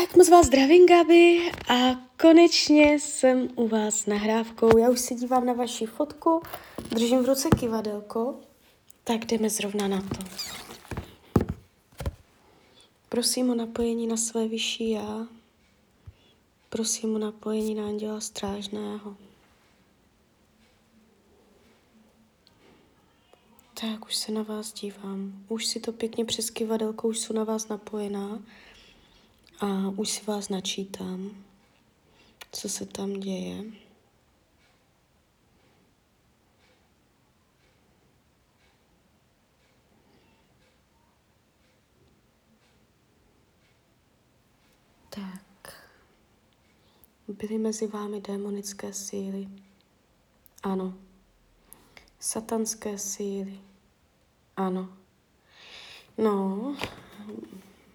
Tak moc vás zdravím, Gabi, a konečně jsem u vás nahrávkou. Já už se dívám na vaši fotku, držím v ruce kivadelko, tak jdeme zrovna na to. Prosím o napojení na své vyšší já. Prosím o napojení na anděla strážného. Tak, už se na vás dívám. Už si to pěkně přes kivadelko, už jsou na vás napojená. A už si vás načítám, co se tam děje. Tak. Byly mezi vámi démonické síly. Ano. Satanské síly. Ano. No,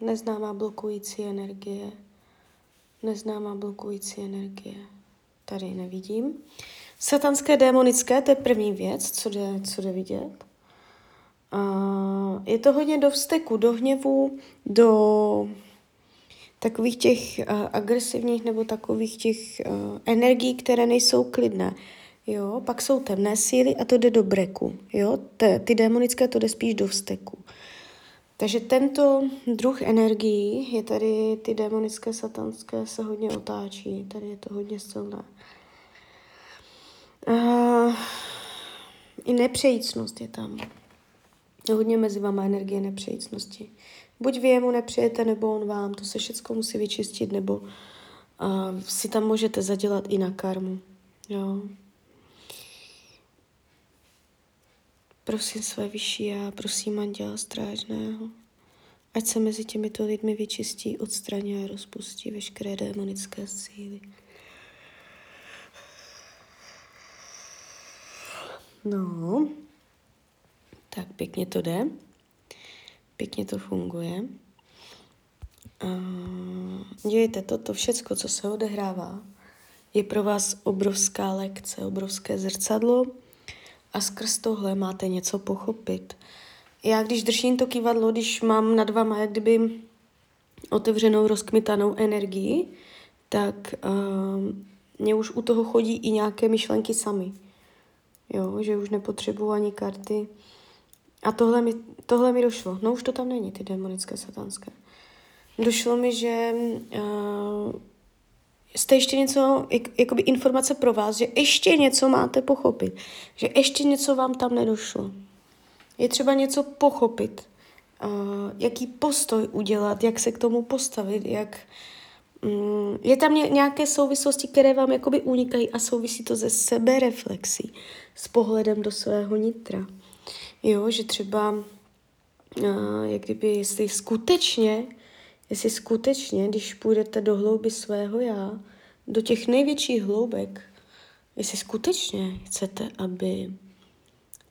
Neznámá blokující energie. Neznámá blokující energie. Tady nevidím. Satanské, démonické, to je první věc, co jde, co jde vidět. A je to hodně do vzteku, do hněvu, do takových těch uh, agresivních nebo takových těch uh, energií, které nejsou klidné. Jo, pak jsou temné síly a to jde do breku. Jo, ty, ty démonické to jde spíš do vzteku. Takže tento druh energií je tady, ty demonické, satanské se hodně otáčí, tady je to hodně silné. Uh, I nepřejícnost je tam. Hodně mezi váma energie nepřejícnosti. Buď vy jemu nepřejete, nebo on vám, to se všechno musí vyčistit, nebo uh, si tam můžete zadělat i na karmu. Jo. Prosím své vyšší já, prosím anděla strážného, ať se mezi těmito lidmi vyčistí, odstraní a rozpustí veškeré démonické síly. No, tak pěkně to jde, pěkně to funguje. Uh, dějte to, to všecko, co se odehrává, je pro vás obrovská lekce, obrovské zrcadlo, a skrz tohle máte něco pochopit. Já když držím to kývadlo, když mám nad vama jak kdyby otevřenou, rozkmitanou energii, tak uh, mě už u toho chodí i nějaké myšlenky sami. Jo, že už nepotřebuji ani karty. A tohle mi, tohle mi došlo. No už to tam není, ty demonické, satanské. Došlo mi, že uh, jste ještě něco, jak, jakoby informace pro vás, že ještě něco máte pochopit, že ještě něco vám tam nedošlo. Je třeba něco pochopit, uh, jaký postoj udělat, jak se k tomu postavit, jak... Um, je tam ně, nějaké souvislosti, které vám jakoby unikají a souvisí to ze sebereflexí, s pohledem do svého nitra. Jo, že třeba, uh, jak kdyby, jestli skutečně jestli skutečně, když půjdete do hlouby svého já, do těch největších hloubek, jestli skutečně chcete, aby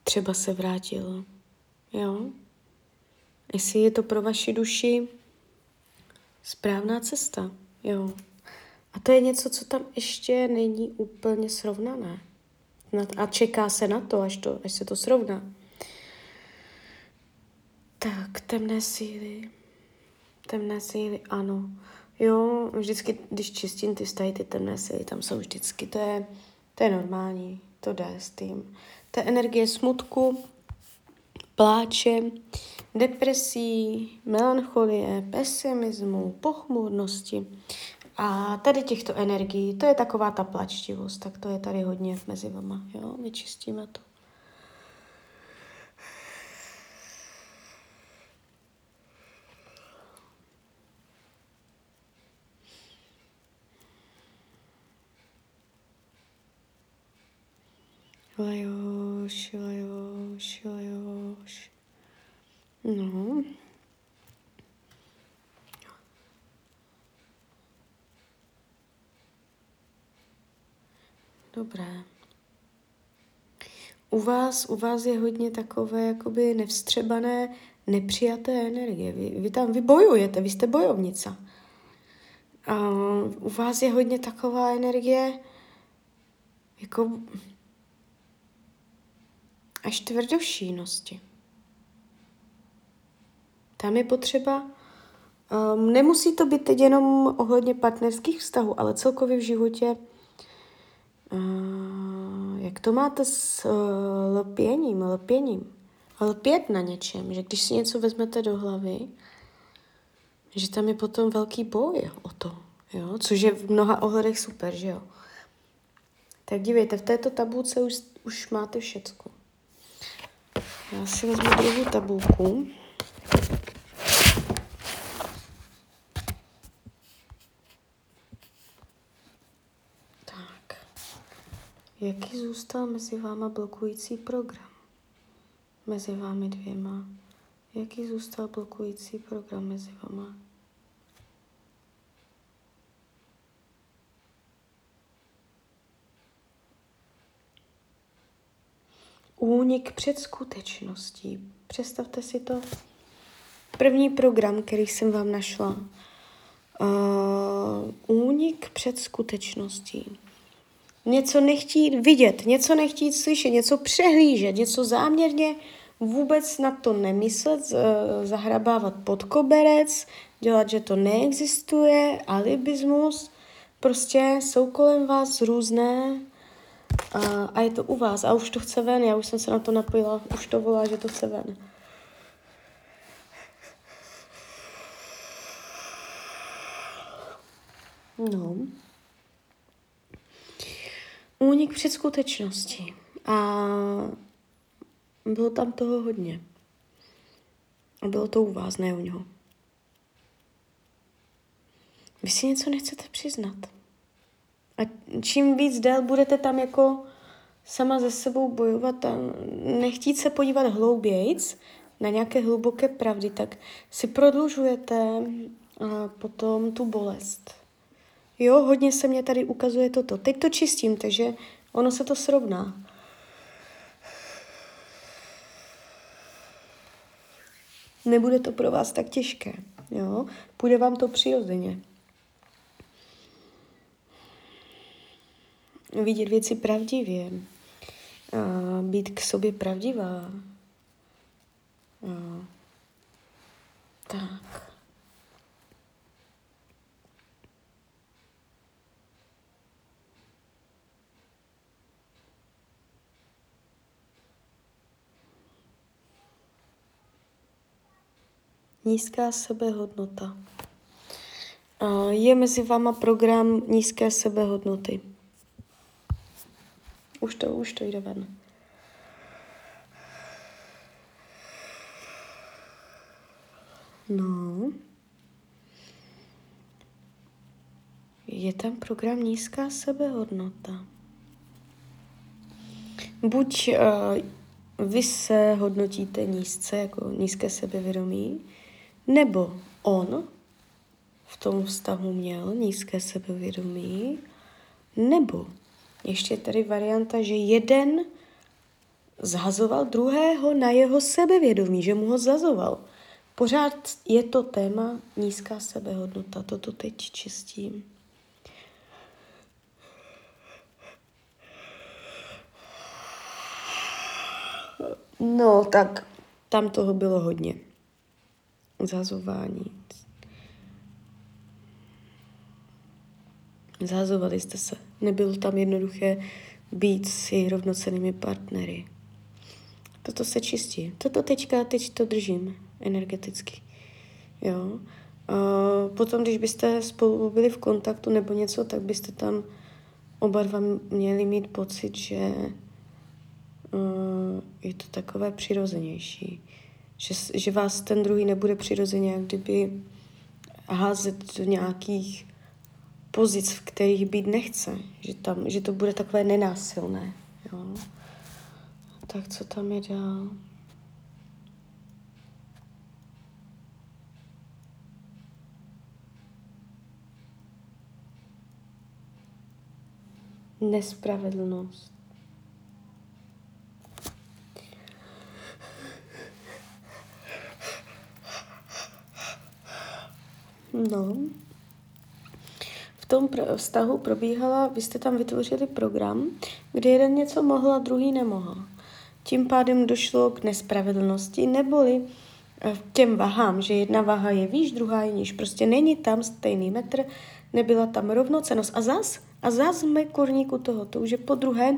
třeba se vrátilo. Jo? Jestli je to pro vaši duši správná cesta. Jo? A to je něco, co tam ještě není úplně srovnané. A čeká se na to, až, to, až se to srovná. Tak, temné síly temné síly, ano. Jo, vždycky, když čistím ty vztahy, ty temné síly, tam jsou vždycky, to je, to je normální, to jde s tím. Ta energie smutku, pláče, depresí, melancholie, pesimismu, pochmurnosti. A tady těchto energií, to je taková ta plačtivost, tak to je tady hodně mezi vama, jo, vyčistíme to. Lajoš, lajoš, lajoš. No. Dobré. U vás, u vás je hodně takové jakoby nevstřebané, nepřijaté energie. Vy, vy tam, vy bojujete, vy jste bojovnica. A u vás je hodně taková energie, jako až tvrdošínosti. Tam je potřeba Um, nemusí to být teď jenom ohledně partnerských vztahů, ale celkově v životě. Uh, jak to máte s uh, lpěním, lpěním? Lpět na něčem, že když si něco vezmete do hlavy, že tam je potom velký boj o to, jo? což je v mnoha ohledech super, že jo. Tak dívejte, v této tabulce už, už máte všecko. Já si vezmu druhou tabulku. Tak. Jaký zůstal mezi váma blokující program? Mezi vámi dvěma. Jaký zůstal blokující program mezi váma? Únik před skutečností. Představte si to. První program, který jsem vám našla. Uh, únik před skutečností. Něco nechtít vidět, něco nechtít slyšet, něco přehlížet, něco záměrně vůbec na to nemyslet, zahrabávat pod koberec, dělat, že to neexistuje, alibismus. Prostě jsou kolem vás různé a, a je to u vás a už to chce ven, já už jsem se na to napojila, už to volá, že to chce ven. No. Únik před skutečností. A bylo tam toho hodně. A bylo to u vás, ne u něho. Vy si něco nechcete přiznat. A čím víc dél budete tam jako sama ze sebou bojovat a nechtít se podívat hloubějc na nějaké hluboké pravdy, tak si prodlužujete a potom tu bolest. Jo, hodně se mě tady ukazuje toto. Teď to čistím, takže ono se to srovná. Nebude to pro vás tak těžké. Jo? Půjde vám to přirozeně. Vidět věci pravdivě. A být k sobě pravdivá. A, tak. Nízká sebehodnota. Je mezi váma program nízké sebehodnoty. Už to, už to jde ven. No. Je tam program nízká sebehodnota. Buď uh, vy se hodnotíte nízce, jako nízké sebevědomí, nebo on v tom vztahu měl nízké sebevědomí, nebo ještě tady varianta, že jeden zhazoval druhého na jeho sebevědomí, že mu ho zazoval. Pořád je to téma nízká sebehodnota, toto teď čistím. No, tak tam toho bylo hodně. Zhazování. Zhazovali jste se. Nebylo tam jednoduché být si rovnocenými partnery. Toto se čistí. Toto teďka, teď to držím energeticky. Jo. A potom, když byste spolu byli v kontaktu nebo něco, tak byste tam oba dva měli mít pocit, že uh, je to takové přirozenější že, že vás ten druhý nebude přirozeně jak kdyby házet do nějakých pozic, v kterých být nechce, že, tam, že to bude takové nenásilné. Jo? Tak co tam je dál? Nespravedlnost. No. V tom vztahu probíhala, vy jste tam vytvořili program, kde jeden něco mohl a druhý nemohl. Tím pádem došlo k nespravedlnosti, neboli eh, těm vahám, že jedna váha je výš, druhá je níž. Prostě není tam stejný metr, nebyla tam rovnocenost. A zas, a zas jsme kurníku už je po druhé, uh,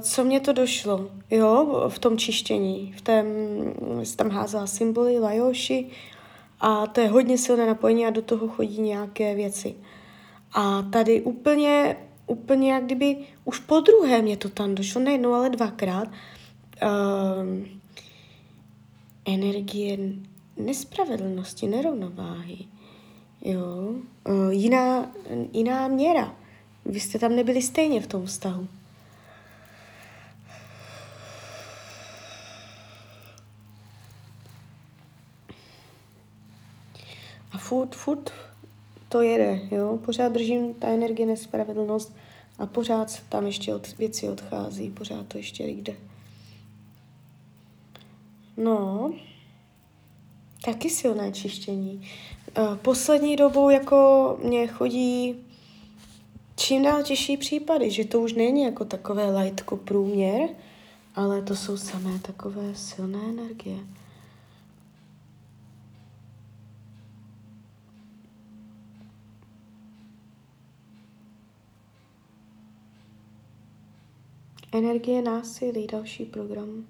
co mě to došlo, jo, v tom čištění, v tom, tam házela symboly, lajoši a to je hodně silné napojení a do toho chodí nějaké věci. A tady úplně, úplně jak kdyby už po druhé mě to tam došlo, nejednou, ale dvakrát. Uh, energie nespravedlnosti, nerovnováhy. Jo, uh, jiná, jiná měra. Vy jste tam nebyli stejně v tom vztahu. A furt, furt to jede, jo. Pořád držím ta energie nespravedlnost a pořád tam ještě od, věci odchází, pořád to ještě jde. No, taky silné čištění. Poslední dobou jako mě chodí čím dál těžší případy, že to už není jako takové lightko průměr, ale to jsou samé takové silné energie. Energie násilí, další program.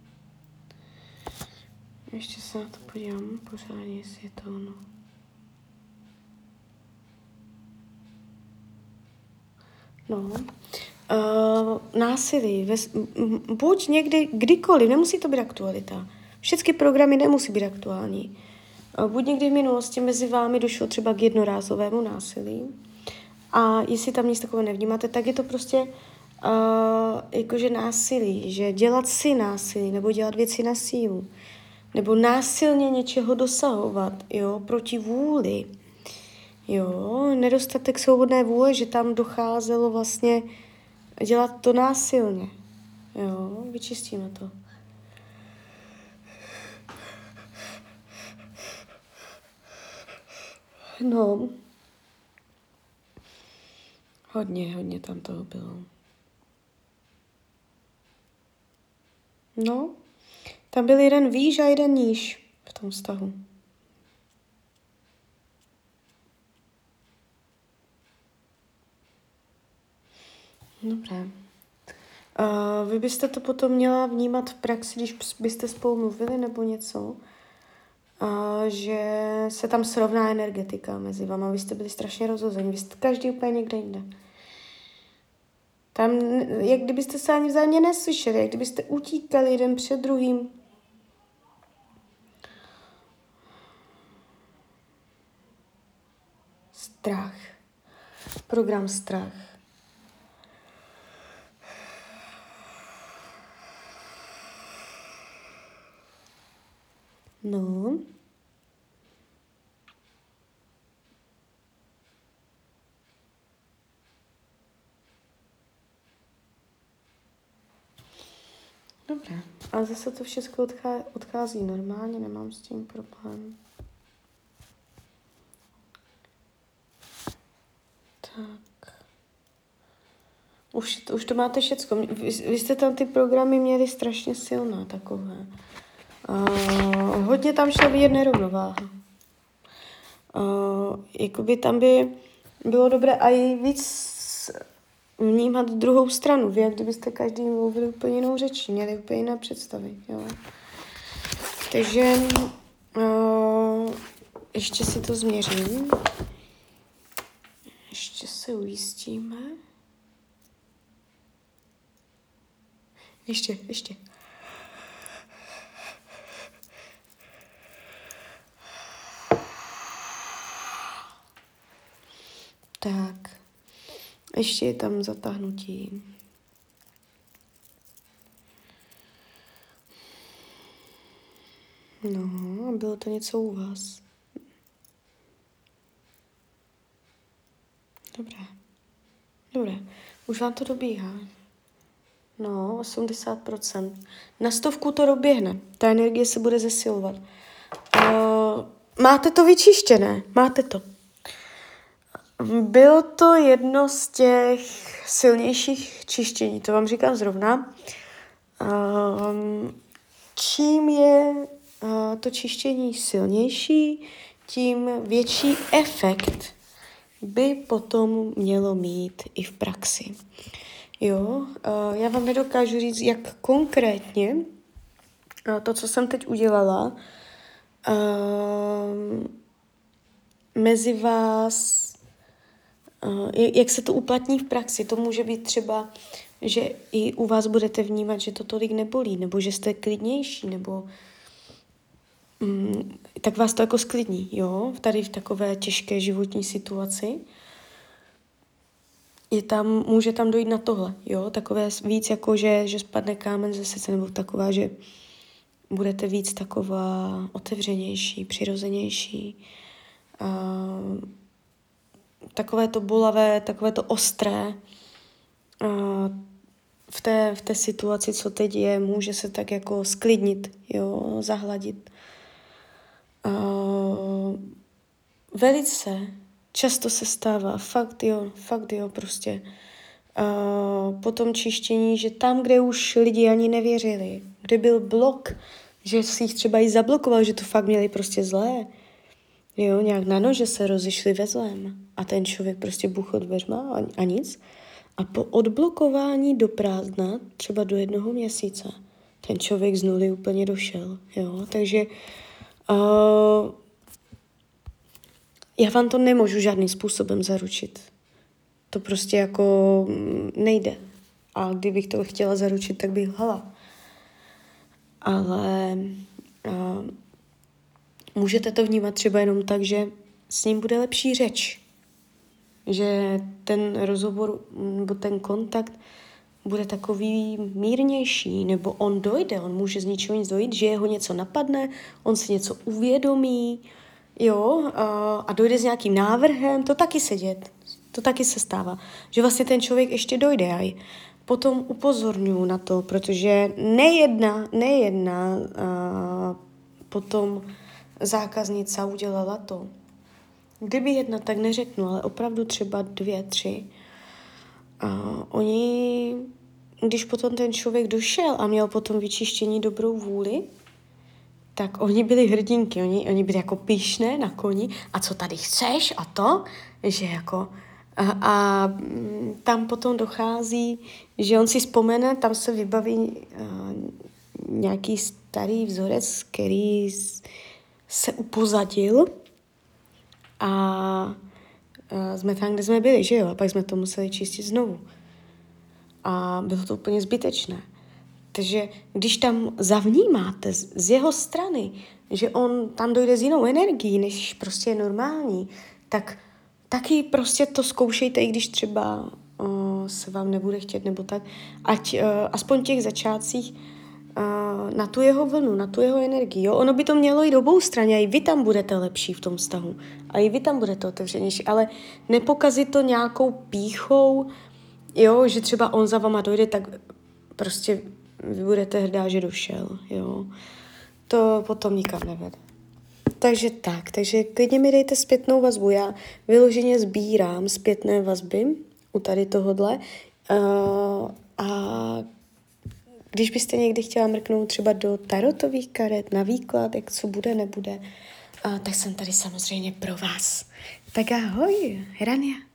Ještě se na to podívám pořádně, jestli je to ono. No, uh, násilí, ves, buď někdy, kdykoliv, nemusí to být aktualita. Všechny programy nemusí být aktuální. Uh, buď někdy v minulosti mezi vámi došlo třeba k jednorázovému násilí a jestli tam nic takového nevnímáte, tak je to prostě uh, jakože násilí, že dělat si násilí nebo dělat věci na sílu nebo násilně něčeho dosahovat, jo, proti vůli. Jo, nedostatek svobodné vůle, že tam docházelo vlastně dělat to násilně. Jo, vyčistíme to. No, hodně, hodně tam toho bylo. No, tam byl jeden výš a jeden níž v tom vztahu. Dobré. Uh, vy byste to potom měla vnímat v praxi, když byste spolu mluvili nebo něco, uh, že se tam srovná energetika mezi váma. Vy jste byli strašně rozhození, vy jste každý úplně někde jinde. Tam, jak kdybyste se ani vzájemně neslyšeli, jak kdybyste utíkali jeden před druhým. Strach. Program strach. No. Dobré. A zase to všechno odchá- odchází normálně, nemám s tím problém. Tak. Už, už to máte všecko. Vy, vy jste tam ty programy měli strašně silná takové. Uh, hodně tam šla vidět nerovnováha. Uh, jakoby tam by bylo dobré i víc vnímat druhou stranu. Vy, jak kdybyste každý mluvili úplně jinou řečí, měli úplně jiné představy. Jo. Takže uh, ještě si to změřím. Ještě se ujistíme. Ještě, ještě. Tak. Ještě je tam zatáhnutí. No, bylo to něco u vás. Dobré. Dobré. Už vám to dobíhá. No, 80%. Na stovku to doběhne. Ta energie se bude zesilovat. Uh, máte to vyčištěné. Máte to. Bylo to jedno z těch silnějších čištění, to vám říkám zrovna. Um, čím je uh, to čištění silnější, tím větší efekt by potom mělo mít i v praxi. Jo, uh, já vám nedokážu říct, jak konkrétně uh, to, co jsem teď udělala, uh, mezi vás, jak se to uplatní v praxi. To může být třeba, že i u vás budete vnímat, že to tolik nebolí, nebo že jste klidnější, nebo um, tak vás to jako sklidní, jo, tady v takové těžké životní situaci. Je tam, může tam dojít na tohle, jo, takové víc jako, že, že spadne kámen ze srdce, nebo taková, že budete víc taková otevřenější, přirozenější, uh, takové to bolavé, takové to ostré v té, v té situaci, co teď je, může se tak jako sklidnit, jo, zahladit. Velice často se stává, fakt jo, fakt jo, prostě. Po tom čištění, že tam, kde už lidi ani nevěřili, kde byl blok, že si jich třeba i zablokoval, že to fakt měli prostě zlé, jo, nějak na nože se rozišli ve zlém a ten člověk prostě buchl dveřma a, a nic. A po odblokování do prázdna, třeba do jednoho měsíce, ten člověk z nuly úplně došel, jo, takže uh, já vám to nemůžu žádným způsobem zaručit. To prostě jako mm, nejde. A kdybych to chtěla zaručit, tak bych hala. Ale uh, můžete to vnímat třeba jenom tak, že s ním bude lepší řeč. Že ten rozhovor nebo ten kontakt bude takový mírnější, nebo on dojde, on může z ničeho nic dojít, že jeho něco napadne, on si něco uvědomí, jo, a, dojde s nějakým návrhem, to taky se dět, to taky se stává, že vlastně ten člověk ještě dojde a potom upozorňuji na to, protože nejedna, nejedna a, potom zákaznice udělala to. Kdyby jedna, tak neřeknu, ale opravdu třeba dvě, tři. A oni, když potom ten člověk došel a měl potom vyčištění dobrou vůli, tak oni byli hrdinky, oni, oni byli jako píšné na koni a co tady chceš a to, že jako a, a mm, tam potom dochází, že on si vzpomene, tam se vybaví uh, nějaký starý vzorec, který se upozadil a uh, jsme tam, kde jsme byli, že jo? A pak jsme to museli čistit znovu. A bylo to úplně zbytečné. Takže když tam zavnímáte z jeho strany, že on tam dojde s jinou energií, než prostě je normální, tak taky prostě to zkoušejte, i když třeba uh, se vám nebude chtět nebo tak, ať uh, aspoň těch začátcích na tu jeho vlnu, na tu jeho energii. Jo? Ono by to mělo i obou straně, a i vy tam budete lepší v tom vztahu. A i vy tam budete otevřenější, ale nepokazit to nějakou píchou, jo, že třeba on za vama dojde, tak prostě vy budete hrdá, že došel, jo. To potom nikam nevede. Takže tak, takže klidně mi dejte zpětnou vazbu. Já vyloženě sbírám zpětné vazby u tady tohodle. Uh, a když byste někdy chtěla mrknout třeba do tarotových karet na výklad, jak co bude, nebude, uh, tak jsem tady samozřejmě pro vás. Tak ahoj, Rania.